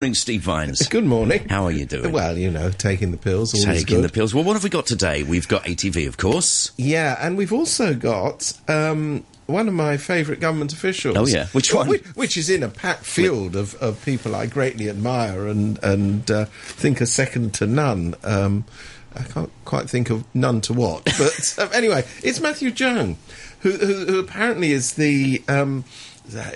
Morning, Steve Vines. Good morning. How are you doing? Well, you know, taking the pills. Taking good. the pills. Well, what have we got today? We've got ATV, of course. Yeah, and we've also got um, one of my favourite government officials. Oh, yeah. Which one? Which, which is in a packed field of, of people I greatly admire and and uh, think are second to none. Um, I can't quite think of none to what, but um, anyway, it's Matthew Cheung, who, who, who apparently is the. Um,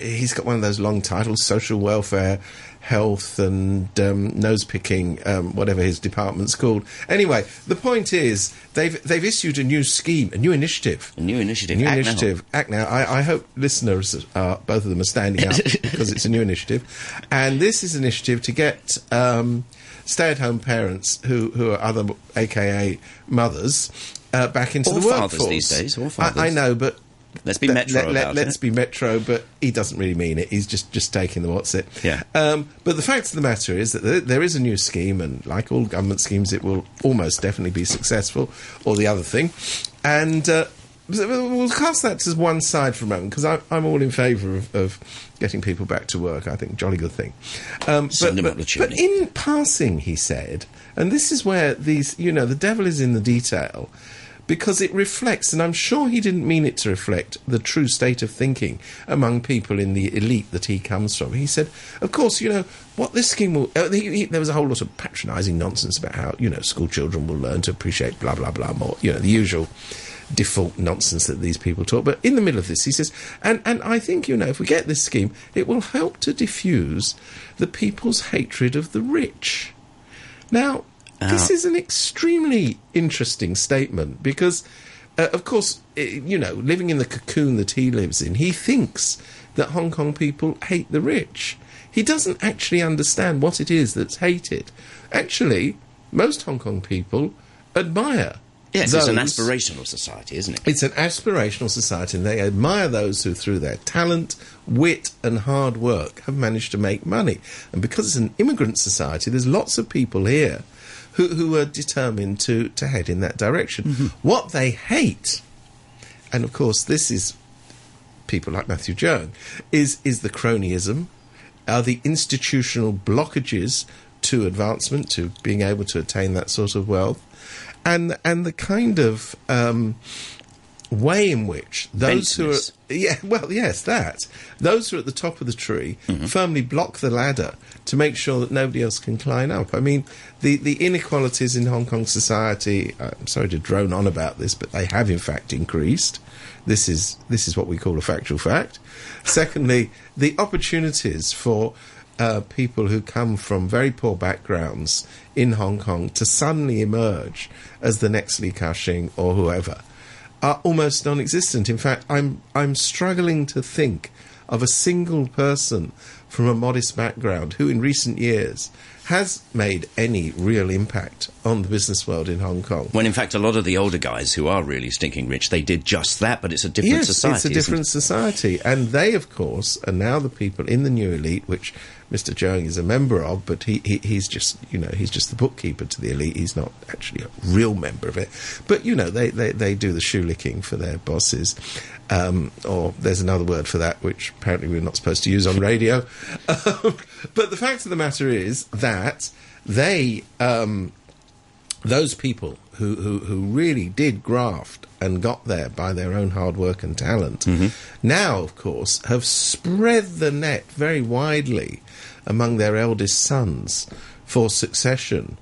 he's got one of those long titles: social welfare, health, and um, nose picking, um, whatever his department's called. Anyway, the point is they've they've issued a new scheme, a new initiative. A new initiative. New Act Now. initiative. Act now. I, I hope listeners, are, both of them, are standing up because it's a new initiative, and this is an initiative to get um, stay-at-home parents who who are other, aka mothers, uh, back into Or the fathers workforce these days, I, I know, but Let's be let- metro let, us be metro, but he doesn't really mean it. He's just just taking the what's it. Yeah. Um, but the fact of the matter is that there, there is a new scheme, and like all government schemes, it will almost definitely be successful, or the other thing. And uh, we'll cast that to one side for a moment because I'm all in favour of, of getting people back to work. I think jolly good thing. Um, Send but, them but, but in passing, he said, and this is where these, you know, the devil is in the detail because it reflects, and I'm sure he didn't mean it to reflect the true state of thinking among people in the elite that he comes from. He said, of course, you know, what this scheme will. Uh, he, he, there was a whole lot of patronising nonsense about how, you know, school children will learn to appreciate blah, blah, blah more, you know, the usual default nonsense that these people talk. But in the middle of this, he says, and, and I think, you know, if we get this scheme, it will help to diffuse the people's hatred of the rich. Now, this Ah. is an extremely interesting statement because, uh, of course, i you know, living in the cocoon that he lives in, he thinks that Hong Kong people hate the rich. He doesn't actually understand what it is that's hated. Actually, most Hong Kong people admire. Yes, it's an aspirational society, isn't it? it's an aspirational society, and they admire those who, through their talent, wit, and hard work, have managed to make money. And because it's an immigrant society, there's lots of people here who, who are determined to, to head in that direction. What they hate, and of course, this is people like Matthew Cheung, is, is the cronyism, are the institutional blockages to advancement, to being able to attain that sort of wealth, and and the kind of um, way in which those who are yeah well yes that those who are at the top of the tree firmly block the ladder to make sure that nobody else can climb up. I mean the the inequalities in Hong Kong society. I'm sorry to drone on about this, but they have in fact increased. This is this is what we call a factual fact. Secondly, the opportunities for uh, people who come from very poor backgrounds in Hong Kong to suddenly emerge as the next Li Ka-shing or whoever are almost non-existent. In fact, I'm I'm struggling to think of a single person from a modest background who, in recent years, has made any real impact on the business world in Hong Kong. When in fact, a lot of the older guys who are really stinking rich, they did just that, but it's a different yes, society. it's a different society, and they, of course, are now the people in the new elite, which Mr. Cheung is a member of. But he, he he's just you know he's just the bookkeeper to the elite. He's not actually a real member of it. But you know they they, they do the shoe licking for their bosses. Um, or there's another word for that, which apparently we're not supposed to use on radio. Um, but the fact of the matter is that they um, those people who, who, who really did graft and got there by their own hard work and talent mm-hmm. now, of course, have spread the net very widely among their eldest sons for succession.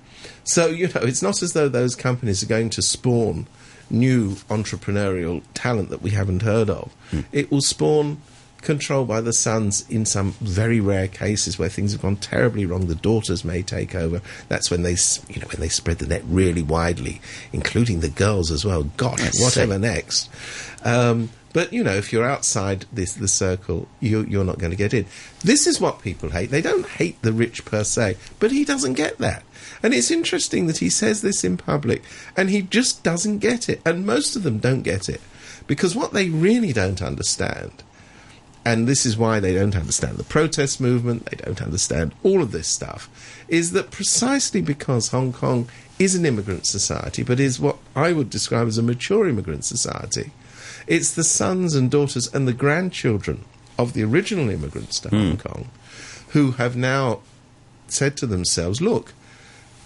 So, you know, it's not as though those companies are going to spawn new entrepreneurial talent that we haven't heard of. Hmm. It will spawn control by the sons in some very rare cases where things have gone terribly wrong the daughters may take over. That's when they you know when they spread the net really widely including the girls as well. Gosh whatever next. Um, but you know if you're outside this the circle you, you're not going to get in. This is what people hate. They don't hate the rich per se but he doesn't get that. And it's interesting that he says this in public and he just doesn't get it. And most of them don't get it because what they really don't understand and this is why they don't understand the protest movement, they don't understand all of this stuff, is that precisely because Hong Kong is an immigrant society, but is what I would describe as a mature immigrant society, it's the sons and daughters and the grandchildren of the original immigrants to Hong hmm. Kong who have now said to themselves, look,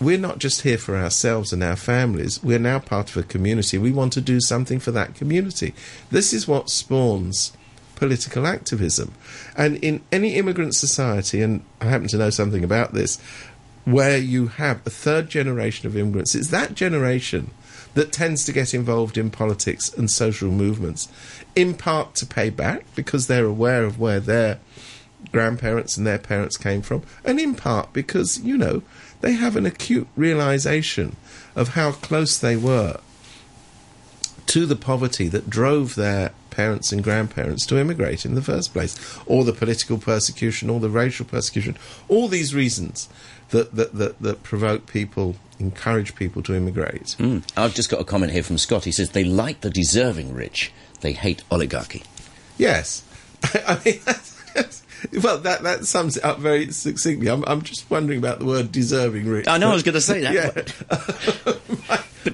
we're not just here for ourselves and our families. We're now part of a community. We want to do something for that community. This is what spawns political activism. And in any immigrant society, and I happen to know something about this, where you have a third generation of immigrants, it's that generation that tends to get involved in politics and social movements, in part to pay back because they're aware of where their grandparents and their parents came from, and in part because, you know, they have an acute realization of how close they were to the poverty that drove their parents and grandparents to immigrate in the first place, or the political persecution, or the racial persecution, all these reasons that that, that, that provoke people, encourage people to immigrate. Mm. I've just got a comment here from Scott. He says they like the deserving rich, they hate oligarchy. Yes, I mean. well, that that sums it up very succinctly. I'm, I'm just wondering about the word deserving rich. I know I was going to say that. yeah.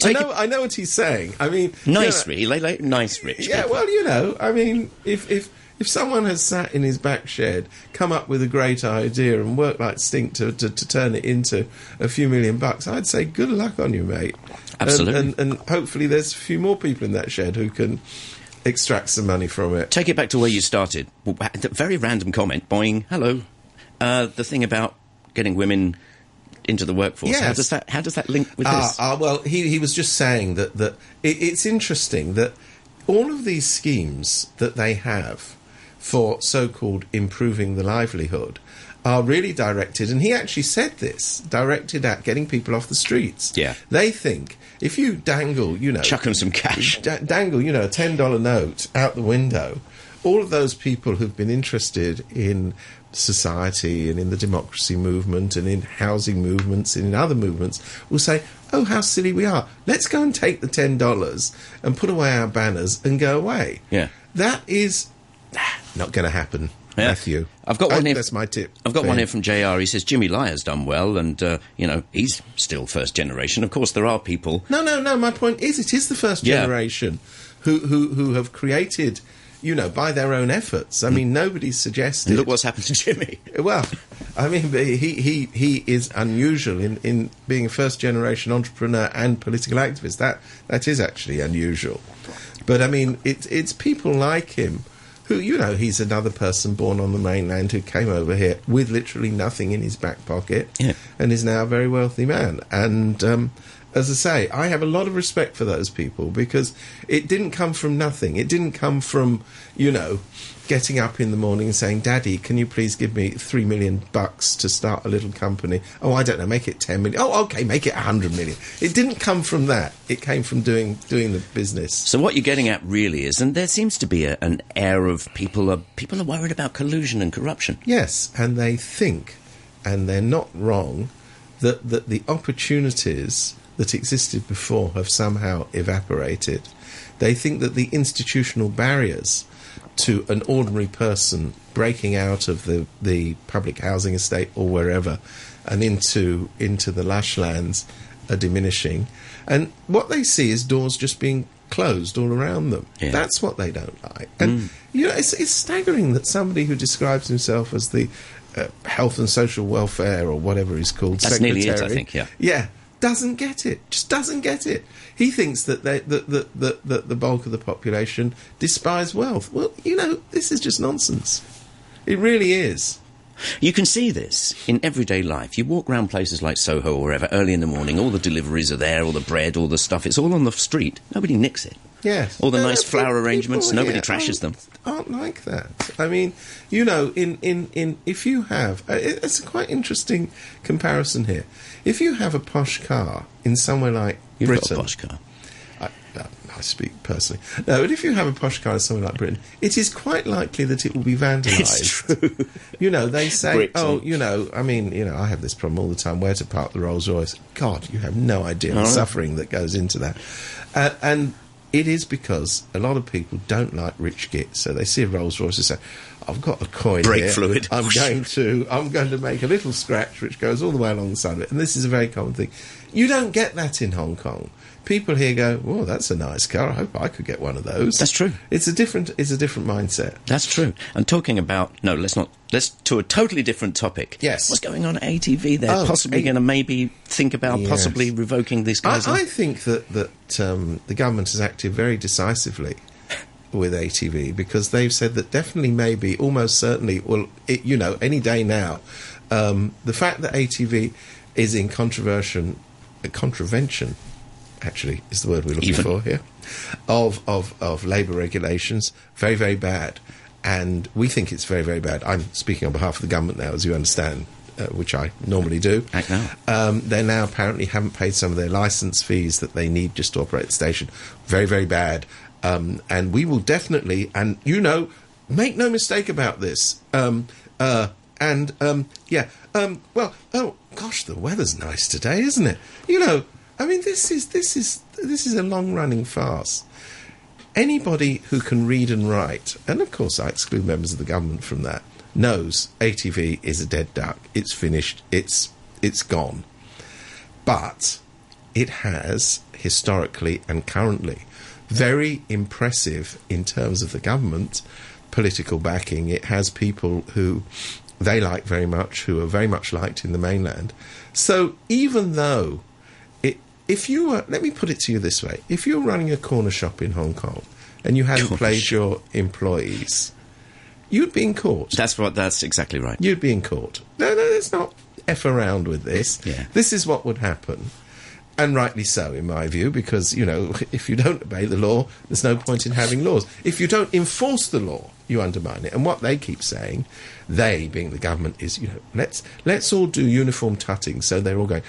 but I know, it, I know what he's saying. I mean, nice, you know, really, like nice rich. Yeah, people. well, you know, I mean, if if if someone has sat in his back shed, come up with a great idea, and worked like stink to, to, to turn it into a few million bucks, I'd say good luck on you, mate. Absolutely. And, and, and hopefully, there's a few more people in that shed who can extract some money from it. Take it back to where you started. Very random comment. Boing. Hello. Uh, the thing about getting women into the workforce. Yes. How does that how does that link with uh, this? Uh, well, he he was just saying that that it, it's interesting that all of these schemes that they have for so-called improving the livelihood are really directed, and he actually said this, directed at getting people off the streets. Yeah. They think if you dangle, you know, chuck them some cash, da- dangle, you know, a ten dollar note out the window, all of those people who've been interested in society and in the democracy movement and in housing movements and in other movements will say, "Oh, how silly we are! Let's go and take the ten dollars and put away our banners and go away." Yeah, that is not going to happen. Yeah. Matthew. I've got one here. That's my tip. I've got one here from JR. He says Jimmy Lai's done well, and uh, you know he's still first generation. Of course, there are people. No, no, no. My point is, it is the first Yeah. generation who, who who have created, you know, by their own efforts. I mean, nobody's suggested. And look what's happened to Jimmy. Well, I mean, he, he, he is unusual in, in being a first generation entrepreneur and political activist. That that is actually unusual. But I mean, it's it's people like him who, you know, he's another person born on the mainland who came over here with literally nothing in his back pocket Yeah. and is now a very wealthy man. And um, as I say, I have a lot of respect for those people because it didn't come from nothing. It didn't come from, you know, getting up in the morning and saying, "Daddy, can you please give me three million bucks to start a little company?" Oh, I don't know, make it ten million. Oh, okay, make it a hundred million. It didn't come from that. It came from doing doing the business. So what you're getting at really is, and there seems to be a, an air of people are people are worried about collusion and corruption. Yes, and they think, and they're not wrong, that, that the opportunities that existed before have somehow evaporated. They think that the institutional barriers to an ordinary person breaking out of the, the public housing estate or wherever and into into the lush lands are diminishing. And what they see is doors just being closed all around them. Yeah. That's what they don't like. And you know, it's, it's staggering that somebody who describes himself as the uh, health and social welfare or whatever he's called, That's nearly it, I secretary, think, yeah. yeah, doesn't get it. Just doesn't get it. He thinks that they, that, that, that, that the bulk of the population despise wealth. Well, you know, this is just nonsense. It really is. You can see this in everyday life. You walk around places like Soho or wherever early in the morning, all the deliveries are there, all the bread, all the stuff. It's all on the street. Nobody nicks it. Yes. All the No, nice flower arrangements, nobody trashes them. aren't- Aren't like that. I mean, you know, in, in, in if you have, uh, it's a quite interesting comparison here. If you have a posh car in somewhere like You've Britain, got a posh car. I, uh, I speak personally. No, but if you have a posh car in somewhere like Britain, it is quite likely that it will be vandalised. It's true. You know, they say, Bricks oh, you know, I mean, you know, I have this problem all the time where to park the Rolls Royce. God, you have no idea the suffering that goes into that. Uh, and it is because a lot of people don't like rich git, so they see a Rolls Royce and say, I've got a coin Brake here. fluid. I'm going to I'm going to make a little scratch which goes all the way along the side of it. And this is a very common thing. You don't get that in Hong Kong. People here go, "Oh, that's a nice car. I hope I could get one of those." That's true. It's a different it's a different mindset. That's true. And talking about no, let's not Let's to a totally different topic. Yes. What's going on at ATV? They're Oh, possibly going to maybe think about Yes. possibly revoking these guys. I, I think that that um, the government has acted very decisively with ATV because they've said that definitely, maybe, almost certainly, well, it, you know, any day now, um, the fact that ATV is in controversion, uh, contravention, actually, is the word we're looking Even. for here, of of of labour regulations, very very bad, and we think it's very very bad. I'm speaking on behalf of the government now, as you understand. Uh, which I normally do. Act now. Um, they now apparently haven't paid some of their license fees that they need just to operate the station. Very, very bad. Um, and we will definitely, and you know, make no mistake about this. Um, uh, and um, yeah, um, well, oh gosh, the weather's nice today, isn't it? You know, I mean, this is this is this is a long running farce. Anybody who can read and write, and of course I exclude members of the government from that, knows ATV is a dead duck. It's finished. It's it's gone. But it has historically and currently very impressive in terms of the government political backing. It has people who they like very much, who are very much liked in the mainland. So even though it, if you were, let me put it to you this way: if you're running a corner shop in Hong Kong and you hadn't Corner played your employees, you'd be in court. That's what. That's exactly right. You'd be in court. No, no, let's not f around with this. Yeah. This is what would happen and rightly so, in my view, because, you know, if you don't obey the law, there's no point in having laws. If you don't enforce the law, you undermine it. And what they keep saying, they being the government, is, you know, let's, let's all do uniform tutting. So they're all going,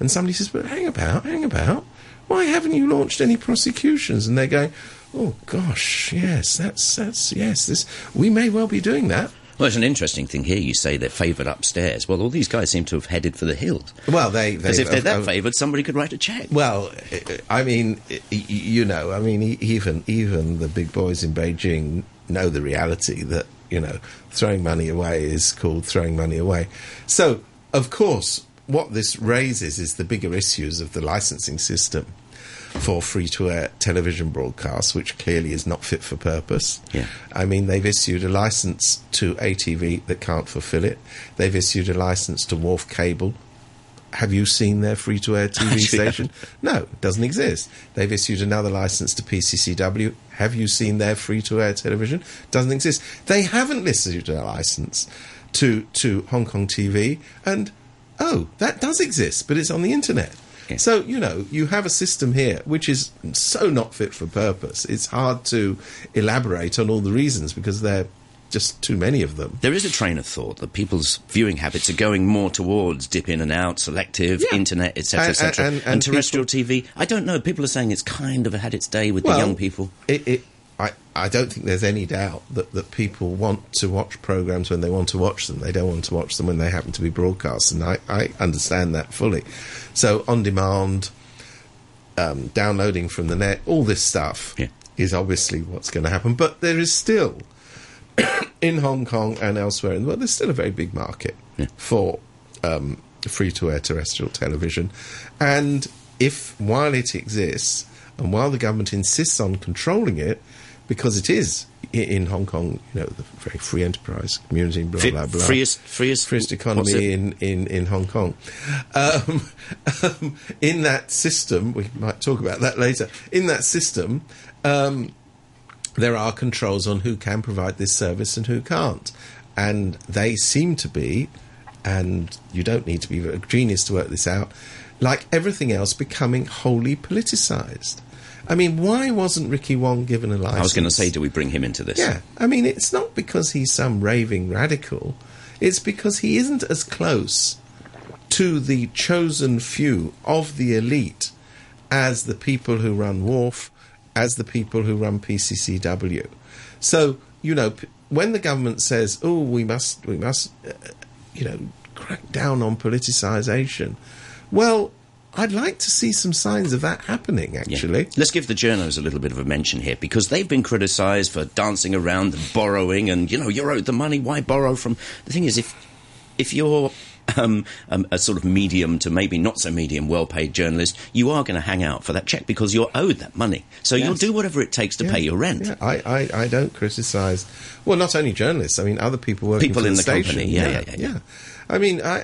and somebody says, but hang about, hang about. Why haven't you launched any prosecutions? And they're going, oh gosh, yes, that's, that's, yes, this, we may well be doing that. Well, it's an interesting thing here. You say they're favoured upstairs. Well, all these guys seem to have headed for the hills. Well, they Because if they're that uh, favoured, somebody could write a cheque. Well, I mean, you know, I mean, even even the big boys in Beijing know the reality that you know throwing money away is called throwing money away. So, of course, what this raises is the bigger issues of the licensing system for free to air television broadcasts, which clearly is not fit for purpose. Yeah. I mean, they've issued a license to ATV that can't fulfill it. They've issued a license to Wharf Cable. Have you seen their free to air TV station? No, it doesn't exist. They've issued another license to PCCW. Have you seen their free to air television? Doesn't exist. They haven't issued a license to, to Hong Kong TV, and oh, that does exist, but it's on the internet. Yeah. So, you know, you have a system here which is so not fit for purpose. It's hard to elaborate on all the reasons because there are just too many of them. There is a train of thought that people's viewing habits are going more towards dip in and out, selective, Yeah. internet, etc., etc. and- And, and terrestrial TV. I don't know. People are saying it's kind of had its day with the young people. It, it, I, I don't think there's any doubt that, that people want to watch programs when they want to watch them. They don't want to watch them when they happen to be broadcast, and I, I understand that fully. So, on demand, um, downloading from the net, all this stuff Yeah. is obviously what's going to happen. But there is still, in Hong Kong and elsewhere in the world, there's still a very big market Yeah. for um, free to air terrestrial television. And if, while it exists, and while the government insists on controlling it, because it is in Hong Kong, you know, the very free enterprise community, blah, Fi- blah, blah. freest, freest, freest economy in, in, in Hong Kong. Um, um, in that system, we might talk about that later. In that system, um, there are controls on who can provide this service and who can't. And they seem to be, and you don't need to be a genius to work this out, like everything else, becoming wholly politicised. I mean, why wasn't Ricky Wong given a license? I was going to say, do we bring him into this? Yeah, I mean, it's not because he's some raving radical. It's because he isn't as close to the chosen few of the elite as the people who run Wharf, as the people who run PCCW. So, you know, when the government says, "Oh, we must, we must," uh, you know, crack down on politicisation, well, I'd like to see some signs of that happening. Yeah. Actually, Let's give the journos a little bit of a mention here because they've been criticised for dancing around and borrowing and, you know, you're owed the money, why borrow from. The thing is, if if you're um, um, a sort of medium to maybe not so medium, well-paid journalist, you are going to hang out for that check because you're owed that money. So you'll do whatever it takes to Yeah, pay your rent. Yeah, I, I, I don't criticise. Well, not only journalists. I mean, other people working People in the, the company, yeah, yeah, yeah, yeah. I mean, I,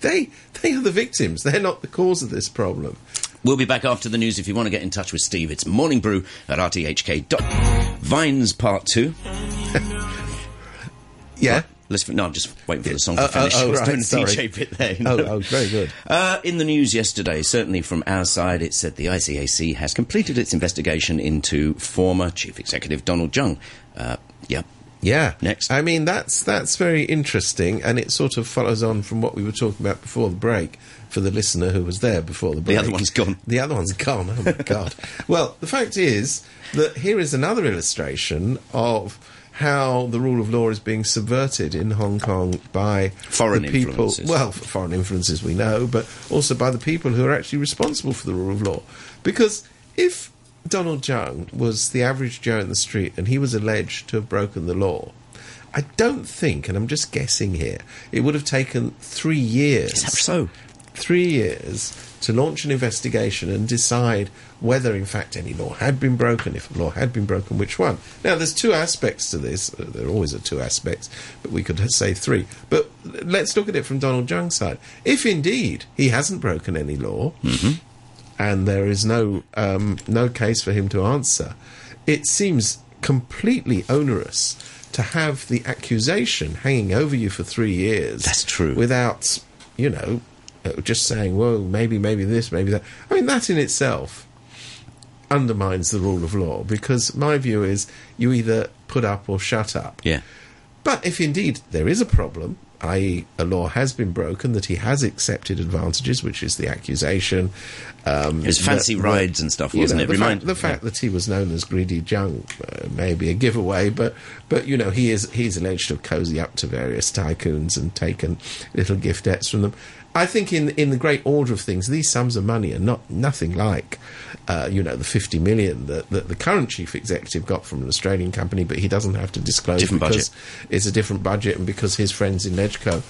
they they are the victims. They're not the cause of this problem. We'll be back after the news. If you want to get in touch with Steve, it's Morning Brew at rthk. Vines Part Two. Yeah. Let's. No, I'm just waiting for the song Oh, to finish. oh, oh, I was right, doing sorry. DJ bit there. you Oh, know. oh, very good. Uh, in the news yesterday, certainly from our side, it said the ICAC has completed its investigation into former Chief Executive Donald Tsang. Uh, yeah. Yeah. Next. I mean, that's that's very interesting, and it sort of follows on from what we were talking about before the break. For the listener who was there before the break, other one's gone. The other one's gone. Oh my god! well, the fact is that here is another illustration of how the rule of law is being subverted in Hong Kong by Foreign the people. influences. Well, foreign influences we know, but also by the people who are actually responsible for the rule of law. Because if Donald Tsang was the average Joe in the street and he was alleged to have broken the law, I don't think, and I'm just guessing here, it would have taken three years. So? Three years to launch an investigation and decide whether, in fact, any law had been broken. If a law had been broken, which one? Now, there's two aspects to this. Uh, There always are two aspects, but we could say three. But let's look at it from Donald Tsang's side. If indeed he hasn't broken any law, and there is no um, no case for him to answer, it seems completely onerous to have the accusation hanging over you for three years. That's true. Without, you know, just saying, well, maybe, maybe this, maybe that. I mean, that in itself undermines the rule of law because my view is you either put up or shut up. Yeah. But if indeed there is a problem, i.e., a law has been broken, that he has accepted advantages, which is the accusation. Um, His fancy that- rides that- and stuff, wasn't know, it? The, Remind- fact, the fact that he was known as Greedy Tsang uh, may be a giveaway, but but you know he is he's alleged to have cozy up to various tycoons and taken little giftettes from them. I think in in the great order of things, these sums of money are not nothing like, uh, you know, the fifty million that, that the current chief executive got from an Australian company, but he doesn't have to disclose Different because budget. it's a different budget and because his friends in Legco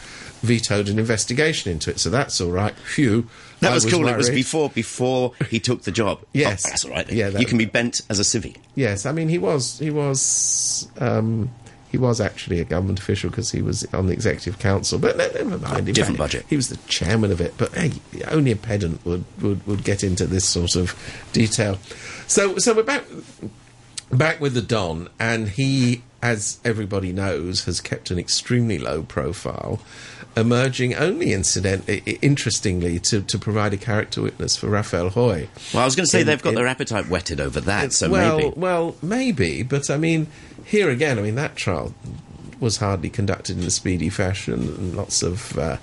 vetoed an investigation into it. So that's all right. Phew. That I was, cool. It was before before he took the job. Yes. Oh, that's all right. Yeah, that- you can be bent as a civvy. Yes, I mean he was he was um, he was actually a government official because he was on the executive council. But never mind, he Different budget. He was the chairman of it. But hey, only a pedant would, would, would get into this sort of detail. So so we're back back with the Don, and he, as everybody knows, has kept an extremely low profile. Emerging only incident, interestingly, to, to provide a character witness for Rafael Hui. Well, I was going to say In- they've got in- their appetite whetted over that, so well, maybe. well, maybe, but I mean, here again, I mean that trial was hardly conducted in a speedy fashion, and lots of uh,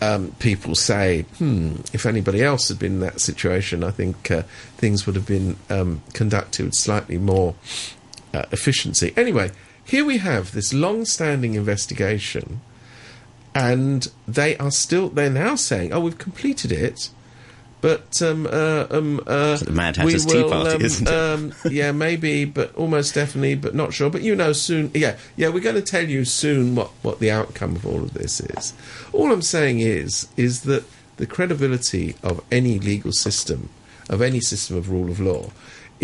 um, people say, "Hmm, if anybody else had been in that situation, I think uh, things would have been um, conducted with slightly more uh, efficiency." Anyway, here we have this long-standing investigation, and they are still—they're now saying, "Oh, we've completed it." But um, uh, um, uh, the Mad Hatter's Tea will, Party, um, isn't it? um, yeah, maybe, but almost definitely, but not sure. But you know, soon. Yeah, yeah, we're going to tell you soon what, what the outcome of all of this is. All I'm saying is is that the credibility of any legal system, of any system of rule of law,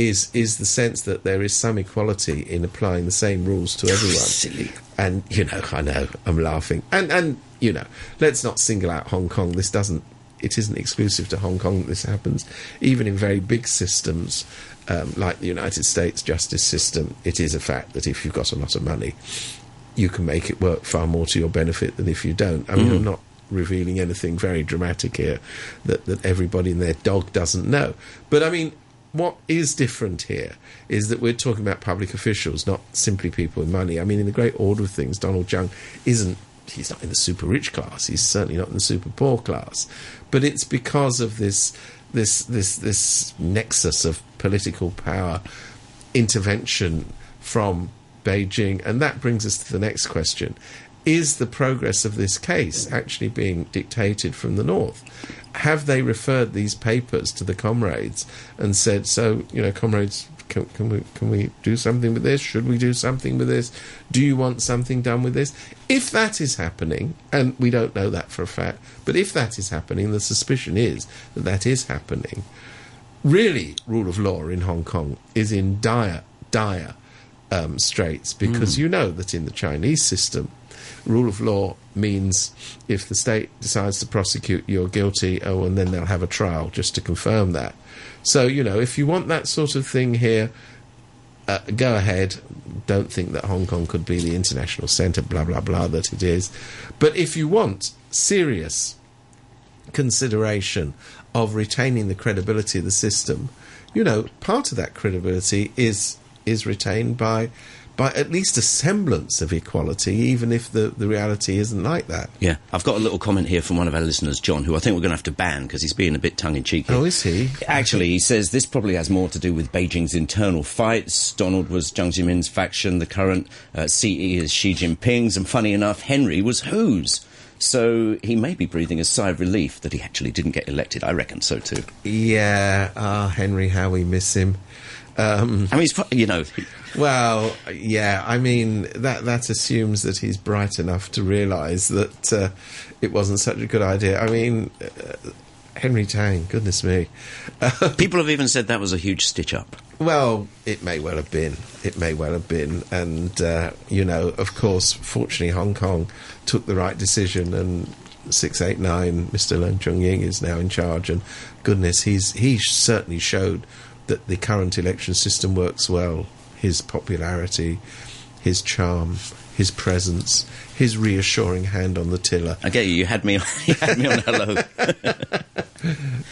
is is the sense that there is some equality in applying the same rules to everyone. Silly. And you know, I know I'm laughing, and and you know, let's not single out Hong Kong. This doesn't. It isn't exclusive to Hong Kong that this happens. Even in very big systems um, like the United States justice system, it is a fact that if you've got a lot of money, you can make it work far more to your benefit than if you don't. I mean, I'm not revealing anything very dramatic here that, that everybody and their dog doesn't know. But I mean, what is different here is that we're talking about public officials, not simply people with money. I mean, in the great order of things, Donald Tsang isn't. He's not in the super rich class. He's certainly not in the super poor class. But it's because of this this this this nexus of political power intervention from Beijing, and that brings us to the next question: Is the progress of this case actually being dictated from the north? Have they referred these papers to the comrades and said, "So, you know, comrades, can, can we can we do something with this? Should we do something with this? Do you want something done with this? If that is happening, and we don't know that for a fact, but if that is happening, the suspicion is that that is happening. Really, rule of law in Hong Kong is in dire, dire um, straits because you know that in the Chinese system, rule of law means if the state decides to prosecute, you're guilty, oh, and then they'll have a trial just to confirm that. So, you know, if you want that sort of thing here, uh, go ahead. Don't think that Hong Kong could be the international centre, blah, blah, blah, that it is. But if you want serious consideration of retaining the credibility of the system, you know, part of that credibility is is retained by by at least a semblance of equality, even if the, the reality isn't like that. Yeah, I've got a little comment here from one of our listeners, John, who I think we're going to have to ban because he's being a bit tongue in cheek. Oh, is he? Actually, he says this probably has more to do with Beijing's internal fights. Donald was Jiang Zemin's faction, the current uh, CE is Xi Jinping's, and funny enough, Henry was whose. So he may be breathing a sigh of relief that he actually didn't get elected. I reckon so too. Yeah, ah, Henry, how we miss him. Um, I mean, he's, you know, Well, yeah, I mean that that assumes that he's bright enough to realise that uh, it wasn't such a good idea. I mean, uh, Henry Tang, goodness me. people have even said that was a huge stitch up. Well, it may well have been. It may well have been, and uh, you know, of course, fortunately, Hong Kong took the right decision, and six eight nine, Mr. Leung Chun-ying is now in charge, and goodness, he's he certainly showed that the current election system works well. His popularity, his charm, his presence, his reassuring hand on the tiller. I get you. You had me. On, you had me on hello.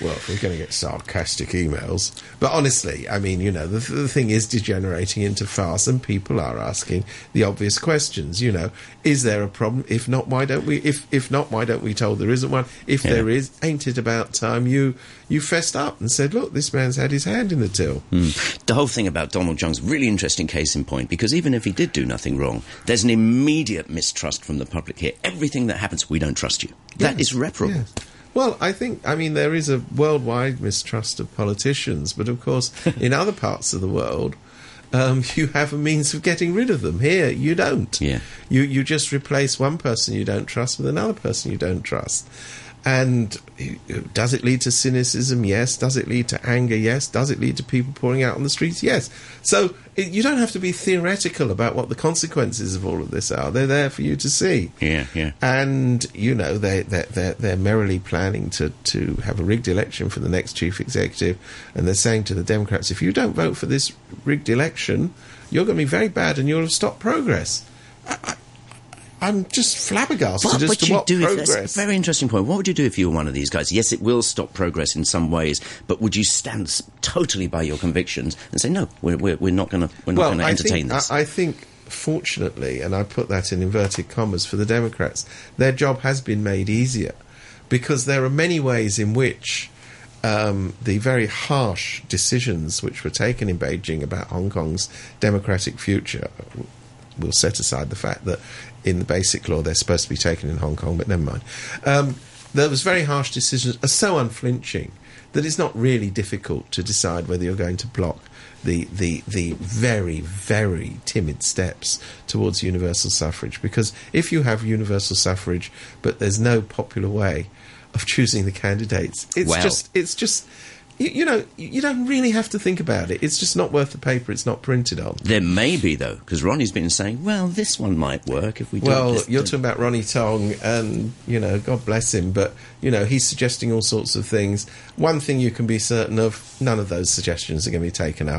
Well, we're going to get sarcastic emails. But honestly, I mean, you know, the, the thing is degenerating into farce, and people are asking the obvious questions. You know, is there a problem? If not, why don't we? If if not, why don't we told there isn't one? If Yeah. there is, ain't it about time you you fessed up and said, look, this man's had his hand in the till. Hmm. The whole thing about Donald Trum's really interesting case in point because even if he did do nothing wrong, there's an immediate mistrust from the public here. Everything that happens, we don't trust you. That Yes, is reparable. yes. Well, I think, I mean, there is a worldwide mistrust of politicians, but of course, in other parts of the world, um, you have a means of getting rid of them. Here, you don't. Yeah. You you just replace one person you don't trust with another person you don't trust. And does it lead to cynicism? Yes. Does it lead to anger? Yes. Does it lead to people pouring out on the streets? Yes. So it, you don't have to be theoretical about what the consequences of all of this are. They're there for you to see Yeah, yeah. and you know they they're, they're, they're merrily planning to, to have a rigged election for the next chief executive, and they're saying to the Democrats, if you don't vote for this rigged election, you're going to be very bad, and you'll have stopped progress. I, I, I'm just flabbergasted What as would to you what do if that's a very interesting point? What would you do if you were one of these guys? Yes, it will stop progress in some ways, but would you stand totally by your convictions and say no? We're, we're, we're not going to we're not well, going to entertain think, this. I, I think, fortunately, and I put that in inverted commas for the Democrats, their job has been made easier because there are many ways in which um, the very harsh decisions which were taken in Beijing about Hong Kong's democratic future. We'll set aside the fact that in the basic law they're supposed to be taken in Hong Kong, but never mind. Um, those very harsh decisions are so unflinching that it's not really difficult to decide whether you're going to block the, the, the very, very timid steps towards universal suffrage. Because if you have universal suffrage, but there's no popular way of choosing the candidates, it's Well- just, it's just, you, you know, you don't really have to think about it. It's just not worth the paper it's not printed on. there may be though, because Ronnie's been saying, well, this one might work if we. don't Well, you're talking about Ronnie Tong, and you know, God bless him, but you know, he's suggesting all sorts of things. One thing you can be certain of: none of those suggestions are going to be taken up.